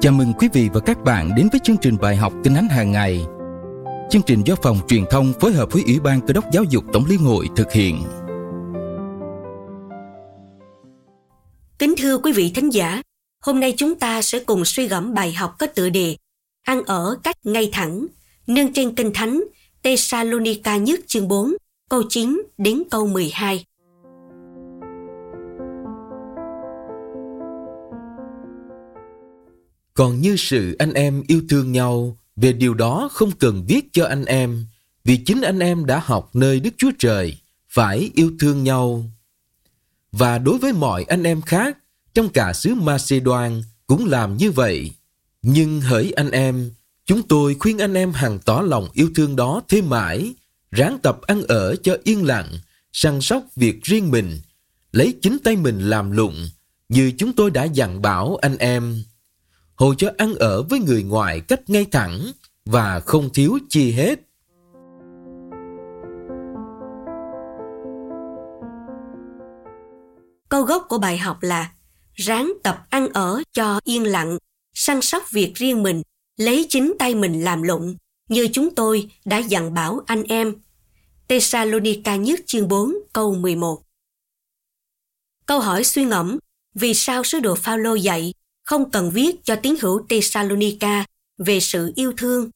Chào mừng quý vị và các bạn đến với chương trình bài học Kinh Thánh hàng ngày. Chương trình do phòng truyền thông phối hợp với Ủy ban Cơ đốc Giáo dục Tổng liên hội thực hiện. Kính thưa quý vị thính giả, hôm nay chúng ta sẽ cùng suy gẫm bài học có tựa đề Ăn ở cách ngay thẳng, nâng trên Kinh Thánh Thessalonica nhất chương 4, câu 9 đến câu 12. Còn như sự anh em yêu thương nhau, về điều đó không cần viết cho anh em, vì chính anh em đã học nơi Đức Chúa Trời, phải yêu thương nhau. Và đối với mọi anh em khác, trong cả xứ Macedoan cũng làm như vậy. Nhưng hỡi anh em, chúng tôi khuyên anh em hằng tỏ lòng yêu thương đó thêm mãi, ráng tập ăn ở cho yên lặng, săn sóc việc riêng mình, lấy chính tay mình làm lụng, như chúng tôi đã dặn bảo anh em Hồ cho ăn ở với người ngoài cách ngay thẳng và không thiếu chi hết. Câu gốc của bài học là ráng tập ăn ở cho yên lặng, săn sóc việc riêng mình, lấy chính tay mình làm lụng, như chúng tôi đã dặn bảo anh em. Thessalonica nhất chương 4 câu 11 Câu hỏi suy ngẫm, vì sao sứ đồ Phaolô dạy không cần viết cho tín hữu Thessalonica về sự yêu thương.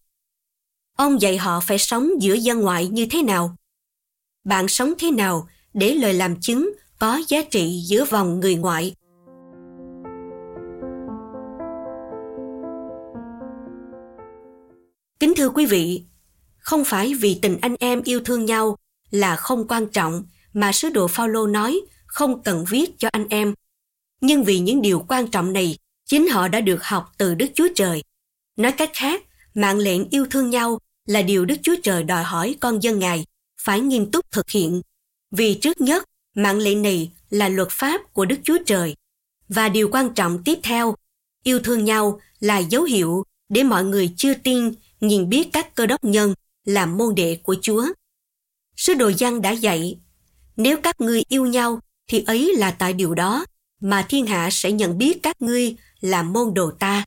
Ông dạy họ phải sống giữa dân ngoại như thế nào? Bạn sống thế nào để lời làm chứng có giá trị giữa vòng người ngoại? Kính thưa quý vị, không phải vì tình anh em yêu thương nhau là không quan trọng mà sứ đồ Phaolô nói không cần viết cho anh em. Nhưng vì những điều quan trọng này chính họ đã được học từ Đức Chúa Trời. Nói cách khác, mạng lệnh yêu thương nhau là điều Đức Chúa Trời đòi hỏi con dân Ngài phải nghiêm túc thực hiện. Vì trước nhất, mạng lệnh này là luật pháp của Đức Chúa Trời. Và điều quan trọng tiếp theo, yêu thương nhau là dấu hiệu để mọi người chưa tin nhìn biết các cơ đốc nhân là môn đệ của Chúa. Sứ đồ Giăng đã dạy, nếu các ngươi yêu nhau thì ấy là tại điều đó mà thiên hạ sẽ nhận biết các ngươi là môn đồ ta.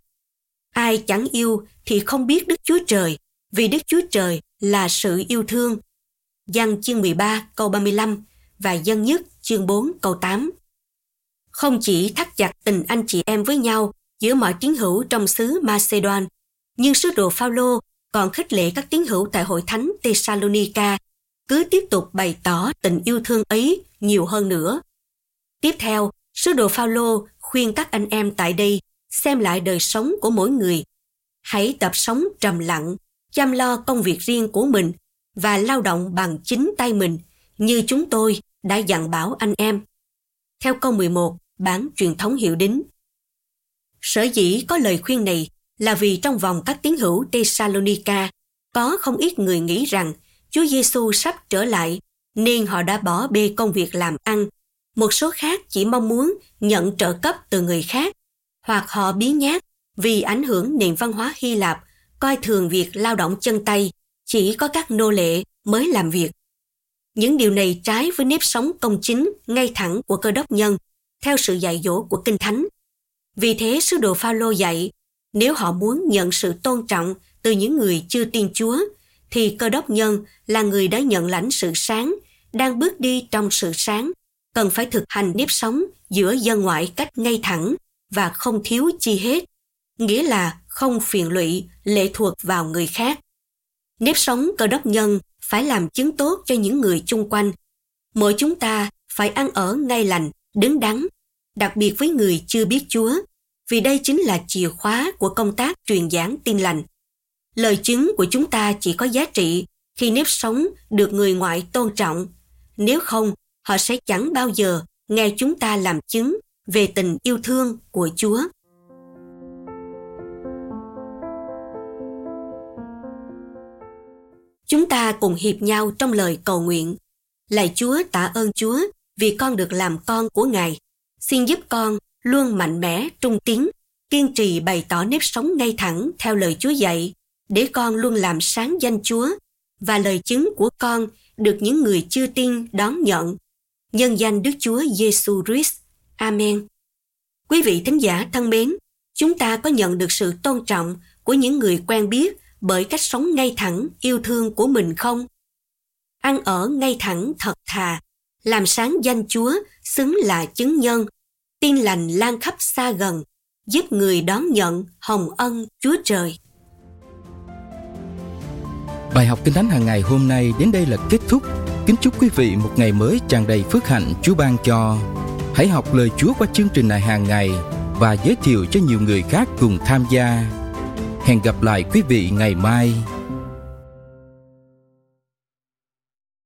Ai chẳng yêu thì không biết Đức Chúa Trời, vì Đức Chúa Trời là sự yêu thương. Giăng chương 13 câu 35 và dân nhất chương 4 câu 8. Không chỉ thắt chặt tình anh chị em với nhau giữa mọi tín hữu trong xứ Macedon, nhưng sứ đồ Phaolô còn khích lệ các tín hữu tại hội thánh Thessalonica cứ tiếp tục bày tỏ tình yêu thương ấy nhiều hơn nữa. Tiếp theo, sứ đồ Phaolô khuyên các anh em tại đây xem lại đời sống của mỗi người. Hãy tập sống trầm lặng, chăm lo công việc riêng của mình và lao động bằng chính tay mình như chúng tôi đã dặn bảo anh em. Theo câu 11, bản truyền thống hiệu đính. Sở dĩ có lời khuyên này là vì trong vòng các tín hữu Thessalonica có không ít người nghĩ rằng Chúa Giêsu sắp trở lại nên họ đã bỏ bê công việc làm ăn một số khác chỉ mong muốn nhận trợ cấp từ người khác, hoặc họ biến nhát vì ảnh hưởng nền văn hóa Hy Lạp, coi thường việc lao động chân tay, chỉ có các nô lệ mới làm việc. Những điều này trái với nếp sống công chính, ngay thẳng của cơ đốc nhân, theo sự dạy dỗ của Kinh Thánh. Vì thế sứ đồ Phaolô dạy, nếu họ muốn nhận sự tôn trọng từ những người chưa tin Chúa, thì cơ đốc nhân là người đã nhận lãnh sự sáng, đang bước đi trong sự sáng cần phải thực hành nếp sống giữa dân ngoại cách ngay thẳng và không thiếu chi hết, nghĩa là không phiền lụy, lệ thuộc vào người khác. Nếp sống cơ đốc nhân phải làm chứng tốt cho những người chung quanh. Mỗi chúng ta phải ăn ở ngay lành, đứng đắn, đặc biệt với người chưa biết Chúa, vì đây chính là chìa khóa của công tác truyền giảng tin lành. Lời chứng của chúng ta chỉ có giá trị khi nếp sống được người ngoại tôn trọng. Nếu không, họ sẽ chẳng bao giờ nghe chúng ta làm chứng về tình yêu thương của Chúa. Chúng ta cùng hiệp nhau trong lời cầu nguyện. Lạy Chúa tạ ơn Chúa vì con được làm con của Ngài. Xin giúp con luôn mạnh mẽ, trung tín, kiên trì bày tỏ nếp sống ngay thẳng theo lời Chúa dạy, để con luôn làm sáng danh Chúa và lời chứng của con được những người chưa tin đón nhận nhân danh Đức Chúa Giêsu Christ. Amen. Quý vị thính giả thân mến, chúng ta có nhận được sự tôn trọng của những người quen biết bởi cách sống ngay thẳng yêu thương của mình không ăn ở ngay thẳng thật thà làm sáng danh chúa xứng là chứng nhân tin lành lan khắp xa gần giúp người đón nhận hồng ân chúa trời bài học kinh thánh hàng ngày hôm nay đến đây là kết thúc kính chúc quý vị một ngày mới tràn đầy phước hạnh chúa ban cho. Hãy học lời chúa qua chương trình này hàng ngày và giới thiệu cho nhiều người khác cùng tham gia. Hẹn gặp lại quý vị ngày mai.